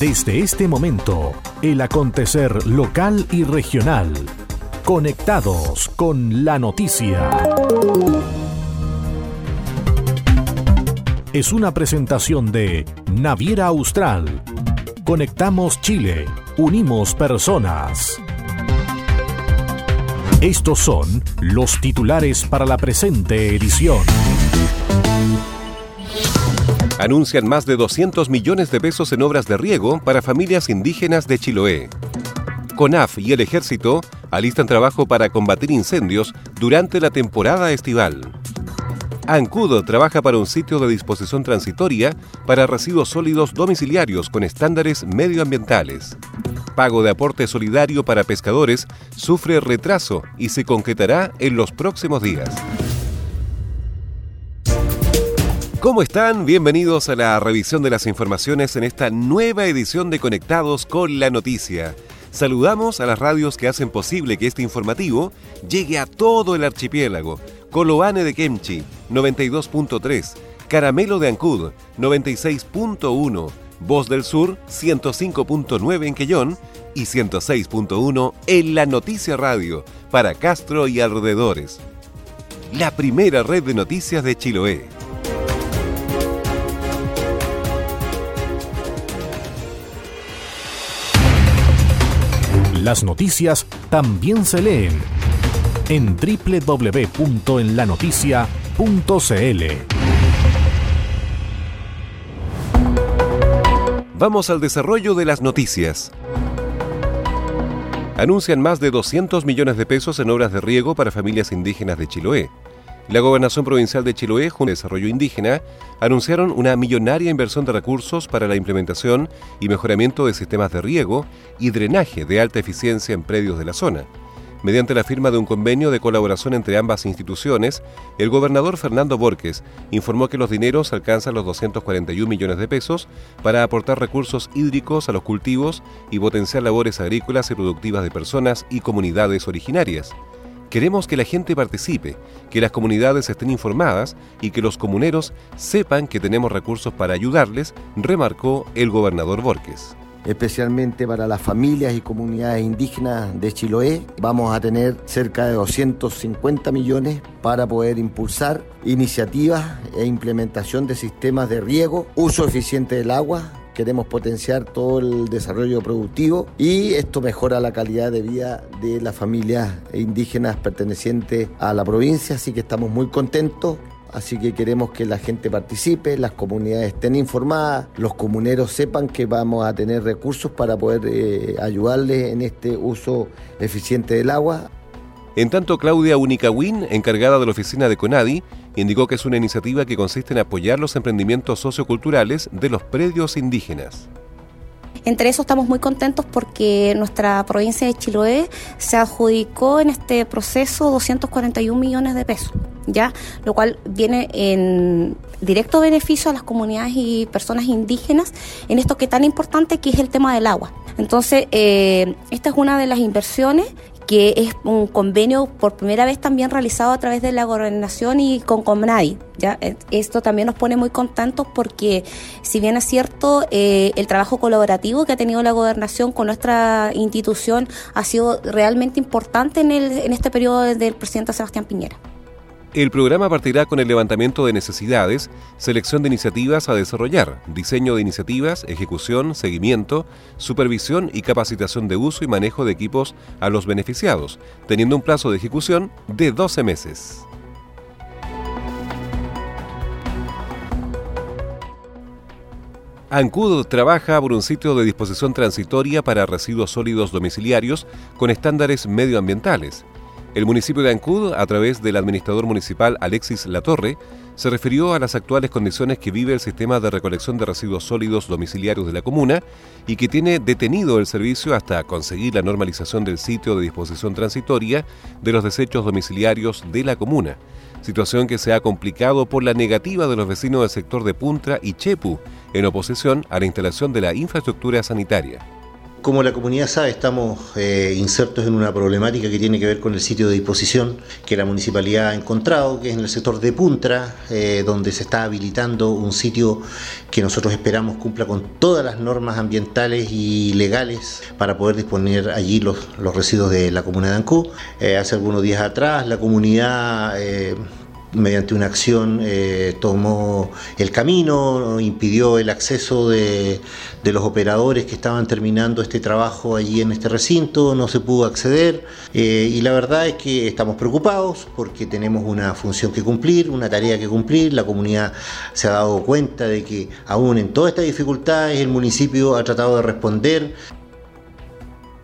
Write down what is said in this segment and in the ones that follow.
Desde este momento, el acontecer local y regional. Conectados con la noticia. Es una presentación de Naviera Austral. Conectamos Chile. Unimos personas. Estos son los titulares para la presente edición. Anuncian más de 200 millones de pesos en obras de riego para familias indígenas de Chiloé. CONAF y el Ejército alistan trabajo para combatir incendios durante la temporada estival. ANCUD trabaja para un sitio de disposición transitoria para residuos sólidos domiciliarios con estándares medioambientales pago de aporte solidario para pescadores sufre retraso y se concretará en los próximos días. ¿Cómo están? Bienvenidos a la revisión de las informaciones en esta nueva edición de Conectados con la Noticia. Saludamos a las radios que hacen posible que este informativo llegue a todo el archipiélago. Coloane de Kemchi, 92.3, Caramelo de Ancud, 96.1, Voz del Sur 105.9 en Quellón y 106.1 en La Noticia Radio para Castro y alrededores. La primera red de noticias de Chiloé. Las noticias también se leen en www.enlanoticia.cl. Vamos al desarrollo de las noticias. Anuncian más de 200 millones de pesos en obras de riego para familias indígenas de Chiloé. La Gobernación Provincial de Chiloé, junto al Desarrollo Indígena, anunciaron una millonaria inversión de recursos para la implementación y mejoramiento de sistemas de riego y drenaje de alta eficiencia en predios de la zona. Mediante la firma de un convenio de colaboración entre ambas instituciones, el gobernador Fernando Borges informó que los dineros alcanzan los 241 millones de pesos para aportar recursos hídricos a los cultivos y potenciar labores agrícolas y productivas de personas y comunidades originarias. Queremos que la gente participe, que las comunidades estén informadas y que los comuneros sepan que tenemos recursos para ayudarles, remarcó el gobernador Borges especialmente para las familias y comunidades indígenas de Chiloé. Vamos a tener cerca de 250 millones para poder impulsar iniciativas e implementación de sistemas de riego, uso eficiente del agua, queremos potenciar todo el desarrollo productivo y esto mejora la calidad de vida de las familias indígenas pertenecientes a la provincia, así que estamos muy contentos Así que queremos que la gente participe, las comunidades estén informadas, los comuneros sepan que vamos a tener recursos para poder eh, ayudarles en este uso eficiente del agua. En tanto, Claudia Unicawin, encargada de la oficina de CONADI, indicó que es una iniciativa que consiste en apoyar los emprendimientos socioculturales de los predios indígenas. Entre eso estamos muy contentos porque nuestra provincia de Chiloé se adjudicó en este proceso 241 millones de pesos, ¿ya? Lo cual viene en directo beneficio a las comunidades y personas indígenas en esto que tan importante que es el tema del agua. Entonces, eh, esta es una de las inversiones que es un convenio por primera vez también realizado a través de la gobernación y con Comnadi. ¿ya? Eh, esto también nos pone muy contentos porque, si bien es cierto, eh, el trabajo colaborativo que ha tenido la gobernación con nuestra institución ha sido realmente importante en, el, en este periodo del presidente Sebastián Piñera. El programa partirá con el levantamiento de necesidades, selección de iniciativas a desarrollar, diseño de iniciativas, ejecución, seguimiento, supervisión y capacitación de uso y manejo de equipos a los beneficiados, teniendo un plazo de ejecución de 12 meses. ANCUD trabaja por un sitio de disposición transitoria para residuos sólidos domiciliarios con estándares medioambientales. El municipio de Ancud, a través del administrador municipal Alexis Latorre, se refirió a las actuales condiciones que vive el sistema de recolección de residuos sólidos domiciliarios de la comuna y que tiene detenido el servicio hasta conseguir la normalización del sitio de disposición transitoria de los desechos domiciliarios de la comuna, situación que se ha complicado por la negativa de los vecinos del sector de Puntra y Chepu en oposición a la instalación de la infraestructura sanitaria. Como la comunidad sabe, estamos eh, insertos en una problemática que tiene que ver con el sitio de disposición que la municipalidad ha encontrado, que es en el sector de Puntra, eh, donde se está habilitando un sitio que nosotros esperamos cumpla con todas las normas ambientales y legales para poder disponer allí los, residuos de la comuna de Ancú. Eh, hace algunos días atrás la comunidad mediante una acción eh, tomó el camino, impidió el acceso de, los operadores que estaban terminando este trabajo allí en este recinto, no se pudo acceder eh, y la verdad es que estamos preocupados porque tenemos una función que cumplir, una tarea que cumplir, la comunidad se ha dado cuenta de que aún en todas estas dificultades el municipio ha tratado de responder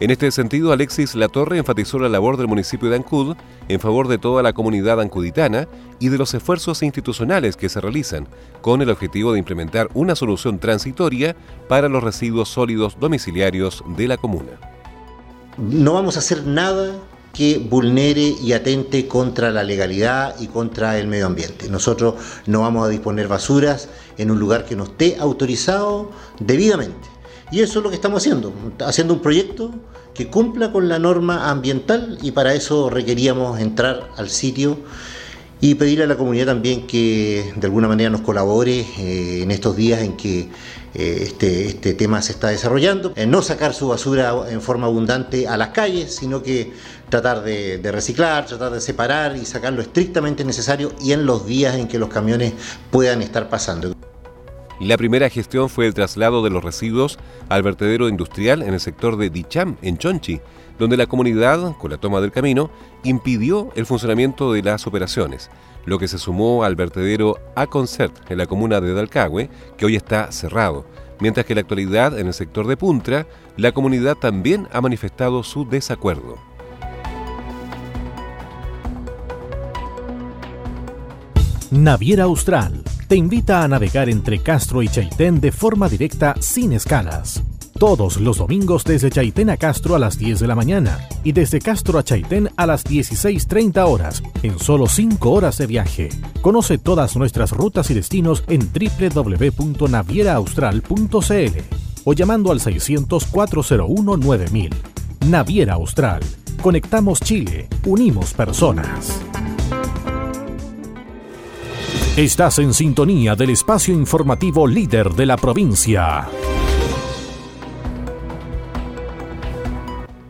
en este sentido, Alexis Latorre enfatizó la labor del municipio de Ancud en favor de toda la comunidad ancuditana y de los esfuerzos institucionales que se realizan, con el objetivo de implementar una solución transitoria para los residuos sólidos domiciliarios de la comuna. No vamos a hacer nada que vulnere y atente contra la legalidad y contra el medio ambiente. Nosotros no vamos a disponer basuras en un lugar que no esté autorizado debidamente. Y eso es lo que estamos haciendo, haciendo un proyecto que cumpla con la norma ambiental y para eso requeríamos entrar al sitio y pedirle a la comunidad también que de alguna manera nos colabore eh, en estos días en que eh, este, este, tema se está desarrollando. Eh, no sacar su basura en forma abundante a las calles, sino que tratar de, de, reciclar, tratar de separar y sacar lo estrictamente necesario y en los días en que los camiones puedan estar pasando. La primera gestión fue el traslado de los residuos al vertedero industrial en el sector de Dicham, en Chonchi, donde la comunidad, con la toma del camino, impidió el funcionamiento de las operaciones, lo que se sumó al vertedero A Concert en la comuna de Dalcahue, que hoy está cerrado, mientras que en la actualidad en el sector de Puntra, la comunidad también ha manifestado su desacuerdo. Naviera Austral te invita a navegar entre Castro y Chaitén de forma directa sin escalas. Todos los domingos desde Chaitén a Castro a las 10 de la mañana y desde Castro a Chaitén a las 16.30 horas en solo 5 horas de viaje. Conoce todas nuestras rutas y destinos en www.navieraaustral.cl o llamando al 600 401 9000. Naviera Austral. Conectamos Chile, unimos personas. Estás en sintonía del espacio informativo líder de la provincia.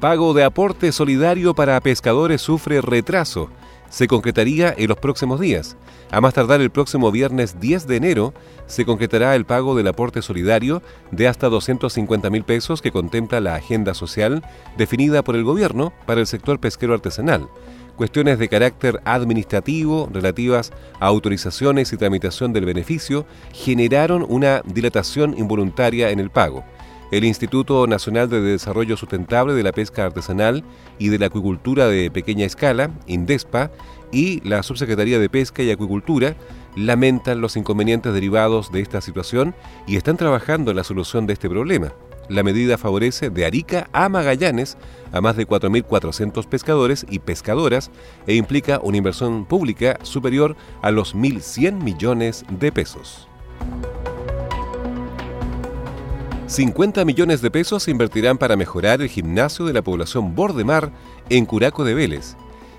Pago de aporte solidario para pescadores sufre retraso. Se concretaría en los próximos días. A más tardar el próximo viernes 10 de enero, se concretará el pago del aporte solidario de hasta 250 mil pesos que contempla la agenda social definida por el gobierno para el sector pesquero artesanal cuestiones de carácter administrativo relativas a autorizaciones y tramitación del beneficio generaron una dilatación involuntaria en el pago. El Instituto Nacional de Desarrollo Sustentable de la Pesca Artesanal y de la Acuicultura de Pequeña Escala, INDESPA, y la Subsecretaría de Pesca y Acuicultura lamentan los inconvenientes derivados de esta situación y están trabajando en la solución de este problema. La medida favorece de Arica a Magallanes a más de 4.400 pescadores y pescadoras e implica una inversión pública superior a los 1.100 millones de pesos. 50 millones de pesos se invertirán para mejorar el gimnasio de la población Bordemar en Curaco de Vélez.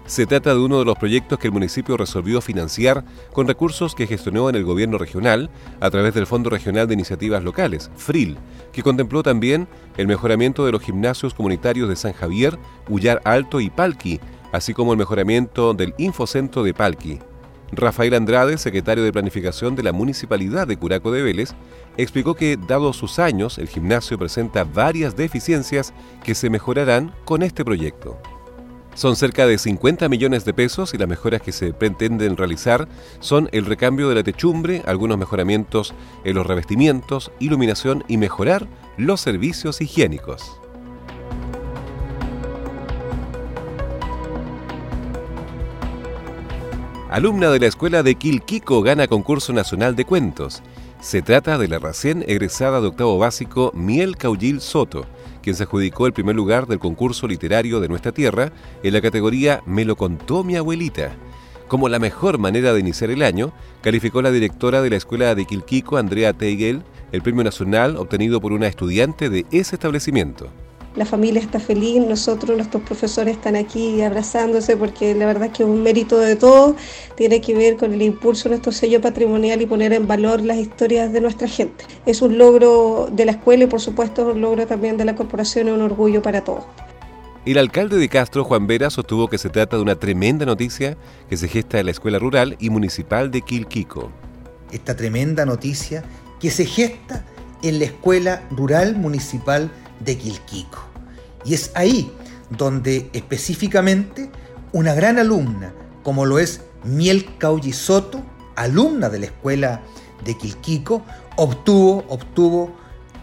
Se trata de uno de los proyectos que el municipio resolvió financiar con recursos que gestionó en el gobierno regional a través del Fondo Regional de Iniciativas Locales, FRIL, que contempló también el mejoramiento de los gimnasios comunitarios de San Javier, Ullar Alto y Palqui, así como el mejoramiento del Infocentro de Palqui. Rafael Andrade, secretario de Planificación de la Municipalidad de Curaco de Vélez, explicó que, dado sus años, el gimnasio presenta varias deficiencias que se mejorarán con este proyecto. Son cerca de 50 millones de pesos y las mejoras que se pretenden realizar son el recambio de la techumbre, algunos mejoramientos en los revestimientos, iluminación y mejorar los servicios higiénicos. Alumna de la Escuela de Quilquico gana concurso nacional de cuentos. Se trata de la recién egresada de octavo básico Miel Caullil Soto quien se adjudicó el primer lugar del concurso literario de nuestra tierra en la categoría Me lo contó mi abuelita. Como la mejor manera de iniciar el año, calificó la directora de la Escuela de Quilquico, Andrea Teigel, el premio nacional obtenido por una estudiante de ese establecimiento. La familia está feliz, nosotros, nuestros profesores están aquí abrazándose porque la verdad es que es un mérito de todos, tiene que ver con el impulso de nuestro sello patrimonial y poner en valor las historias de nuestra gente. Es un logro de la escuela y por supuesto es un logro también de la corporación y un orgullo para todos. El alcalde de Castro, Juan Vera, sostuvo que se trata de una tremenda noticia que se gesta en la Escuela Rural y Municipal de Quilquico. Esta tremenda noticia que se gesta en la Escuela Rural Municipal de Quilquico. Y es ahí donde específicamente una gran alumna, como lo es Miel Soto, alumna de la Escuela de Quilquico, obtuvo, obtuvo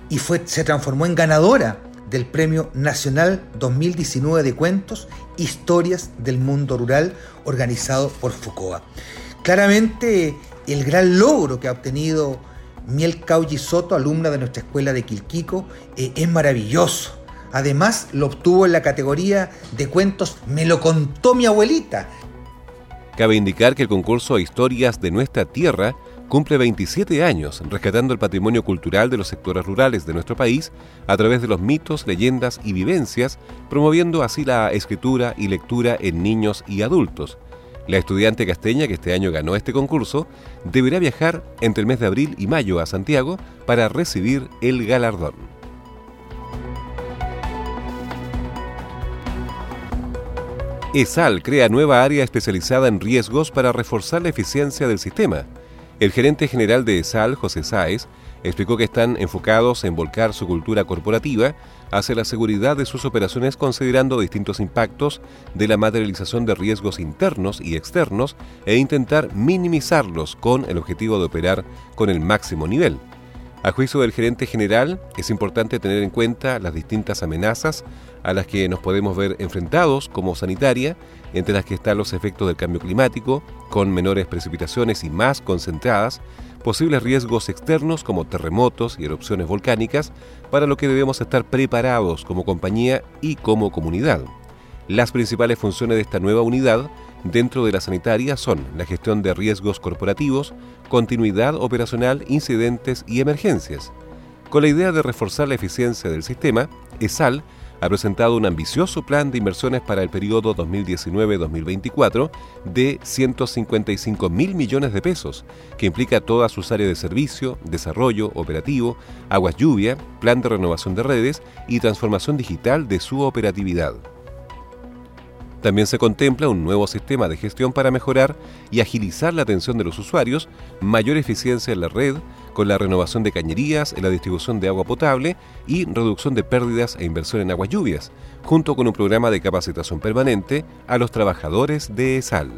y fue, se transformó en ganadora del Premio Nacional 2019 de Cuentos, Historias del Mundo Rural, organizado por FUCOA. Claramente el gran logro que ha obtenido Miel Cauji Soto, alumna de nuestra escuela de Quilquico, eh, es maravilloso. Además, lo obtuvo en la categoría de cuentos Me lo contó mi abuelita. Cabe indicar que el concurso Historias de nuestra tierra cumple 27 años rescatando el patrimonio cultural de los sectores rurales de nuestro país a través de los mitos, leyendas y vivencias, promoviendo así la escritura y lectura en niños y adultos. La estudiante casteña que este año ganó este concurso deberá viajar entre el mes de abril y mayo a Santiago para recibir el galardón. ESAL crea nueva área especializada en riesgos para reforzar la eficiencia del sistema. El gerente general de ESAL, José Sáez, explicó que están enfocados en volcar su cultura corporativa hacia la seguridad de sus operaciones considerando distintos impactos de la materialización de riesgos internos y externos e intentar minimizarlos con el objetivo de operar con el máximo nivel. A juicio del gerente general, es importante tener en cuenta las distintas amenazas a las que nos podemos ver enfrentados como sanitaria, entre las que están los efectos del cambio climático, con menores precipitaciones y más concentradas, posibles riesgos externos como terremotos y erupciones volcánicas, para lo que debemos estar preparados como compañía y como comunidad. Las principales funciones de esta nueva unidad dentro de la sanitaria son la gestión de riesgos corporativos, continuidad operacional, incidentes y emergencias. Con la idea de reforzar la eficiencia del sistema, ESAL ha presentado un ambicioso plan de inversiones para el periodo 2019-2024 de 155 mil millones de pesos, que implica todas sus áreas de servicio, desarrollo, operativo, aguas lluvia, plan de renovación de redes y transformación digital de su operatividad. También se contempla un nuevo sistema de gestión para mejorar y agilizar la atención de los usuarios, mayor eficiencia en la red, con la renovación de cañerías, en la distribución de agua potable y reducción de pérdidas e inversión en aguas lluvias, junto con un programa de capacitación permanente a los trabajadores de ESAL.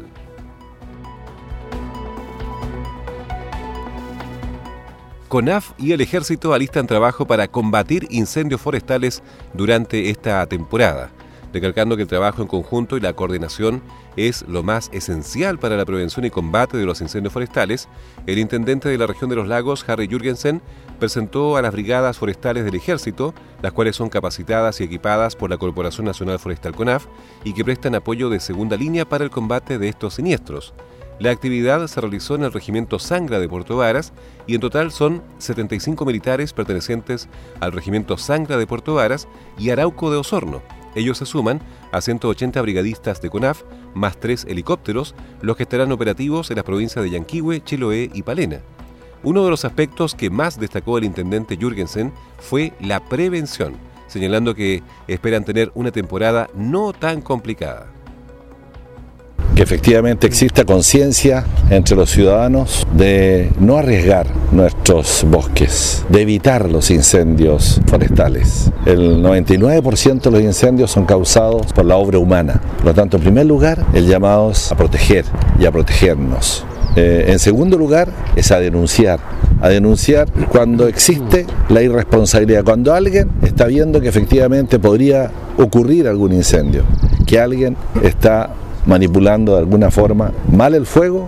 CONAF y el Ejército alistan trabajo para combatir incendios forestales durante esta temporada recalcando que el trabajo en conjunto y la coordinación es lo más esencial para la prevención y combate de los incendios forestales, el intendente de la región de los lagos, Harry Jürgensen, presentó a las brigadas forestales del ejército, las cuales son capacitadas y equipadas por la Corporación Nacional Forestal CONAF y que prestan apoyo de segunda línea para el combate de estos siniestros. La actividad se realizó en el regimiento Sangra de Puerto Varas y en total son 75 militares pertenecientes al regimiento Sangra de Puerto Varas y Arauco de Osorno, ellos se suman a 180 brigadistas de CONAF, más tres helicópteros, los que estarán operativos en las provincias de Yanquihue, Chiloé y Palena. Uno de los aspectos que más destacó el intendente Jürgensen fue la prevención, señalando que esperan tener una temporada no tan complicada que efectivamente exista conciencia entre los ciudadanos de no arriesgar nuestros bosques, de evitar los incendios forestales. El 99% de los incendios son causados por la obra humana. Por lo tanto, en primer lugar, el llamado es a proteger y a protegernos. Eh, en segundo lugar, es a denunciar, a denunciar cuando existe la irresponsabilidad, cuando alguien está viendo que efectivamente podría ocurrir algún incendio, que alguien está manipulando de alguna forma mal el fuego.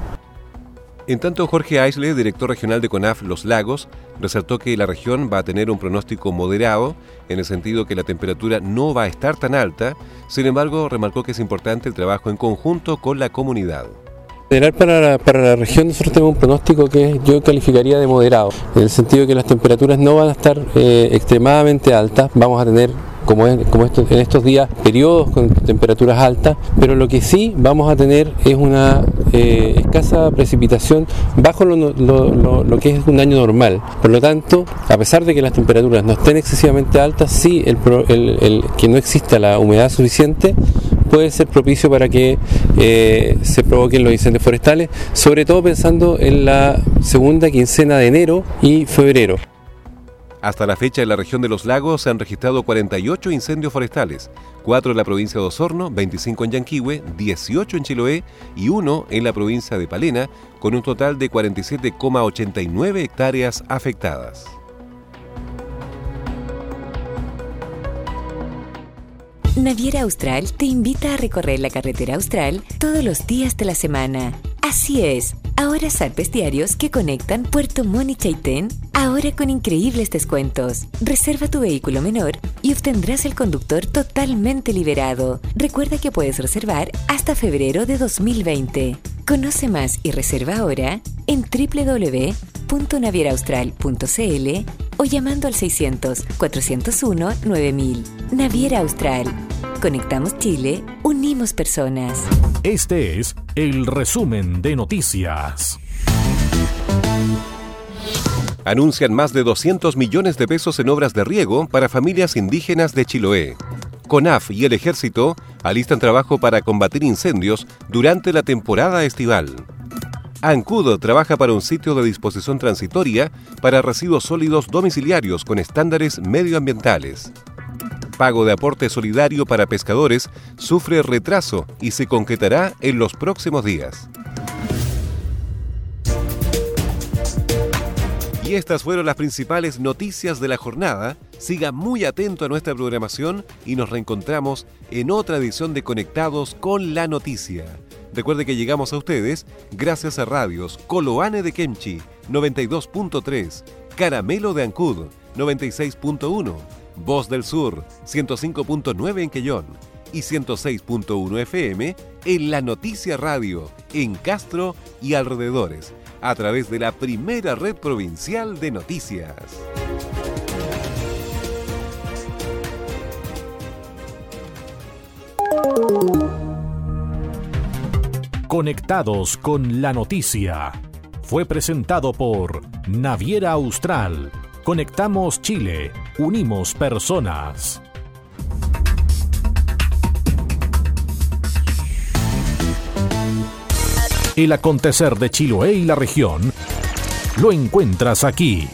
En tanto, Jorge Aisle, director regional de CONAF Los Lagos, resaltó que la región va a tener un pronóstico moderado, en el sentido que la temperatura no va a estar tan alta, sin embargo, remarcó que es importante el trabajo en conjunto con la comunidad. En general para la, para la región nosotros tenemos un pronóstico que yo calificaría de moderado, en el sentido de que las temperaturas no van a estar eh, extremadamente altas, vamos a tener como, como en estos días, periodos con temperaturas altas, pero lo que sí vamos a tener es una eh, escasa precipitación bajo lo, que es un año normal. Por lo tanto, a pesar de que las temperaturas no estén excesivamente altas, sí el, el, que no exista la humedad suficiente puede ser propicio para que eh, se provoquen los incendios forestales, sobre todo pensando en la segunda quincena de enero y febrero. Hasta la fecha en la región de los lagos se han registrado 48 incendios forestales, 4 en la provincia de Osorno, 25 en Yanquihue, 18 en Chiloé y 1 en la provincia de Palena, con un total de 47,89 hectáreas afectadas. Naviera Austral te invita a recorrer la carretera austral todos los días de la semana. Así es, ahora zarpes diarios que conectan Puerto Montt y Chaitén, ahora con increíbles descuentos. Reserva tu vehículo menor y obtendrás el conductor totalmente liberado. Recuerda que puedes reservar hasta febrero de 2020. Conoce más y reserva ahora en www.navieraustral.cl o llamando al 600-401-9000. Naviera Austral. Conectamos Chile, unimos personas. Este es el resumen de noticias. Anuncian más de 200 millones de pesos en obras de riego para familias indígenas de Chiloé. CONAF y el Ejército alistan trabajo para combatir incendios durante la temporada estival. Ancudo trabaja para un sitio de disposición transitoria para residuos sólidos domiciliarios con estándares medioambientales. Pago de aporte solidario para pescadores sufre retraso y se concretará en los próximos días. Y estas fueron las principales noticias de la jornada. Siga muy atento a nuestra programación y nos reencontramos en otra edición de Conectados con la Noticia. Recuerde que llegamos a ustedes gracias a radios Coloane de Kemchi 92.3, Caramelo de Ancud 96.1, Voz del Sur 105.9 en Quellón y 106.1 FM en La Noticia Radio en Castro y alrededores a través de la primera red provincial de noticias. Conectados con la noticia. Fue presentado por Naviera Austral. Conectamos Chile. Unimos personas. El acontecer de Chiloé y la región lo encuentras aquí.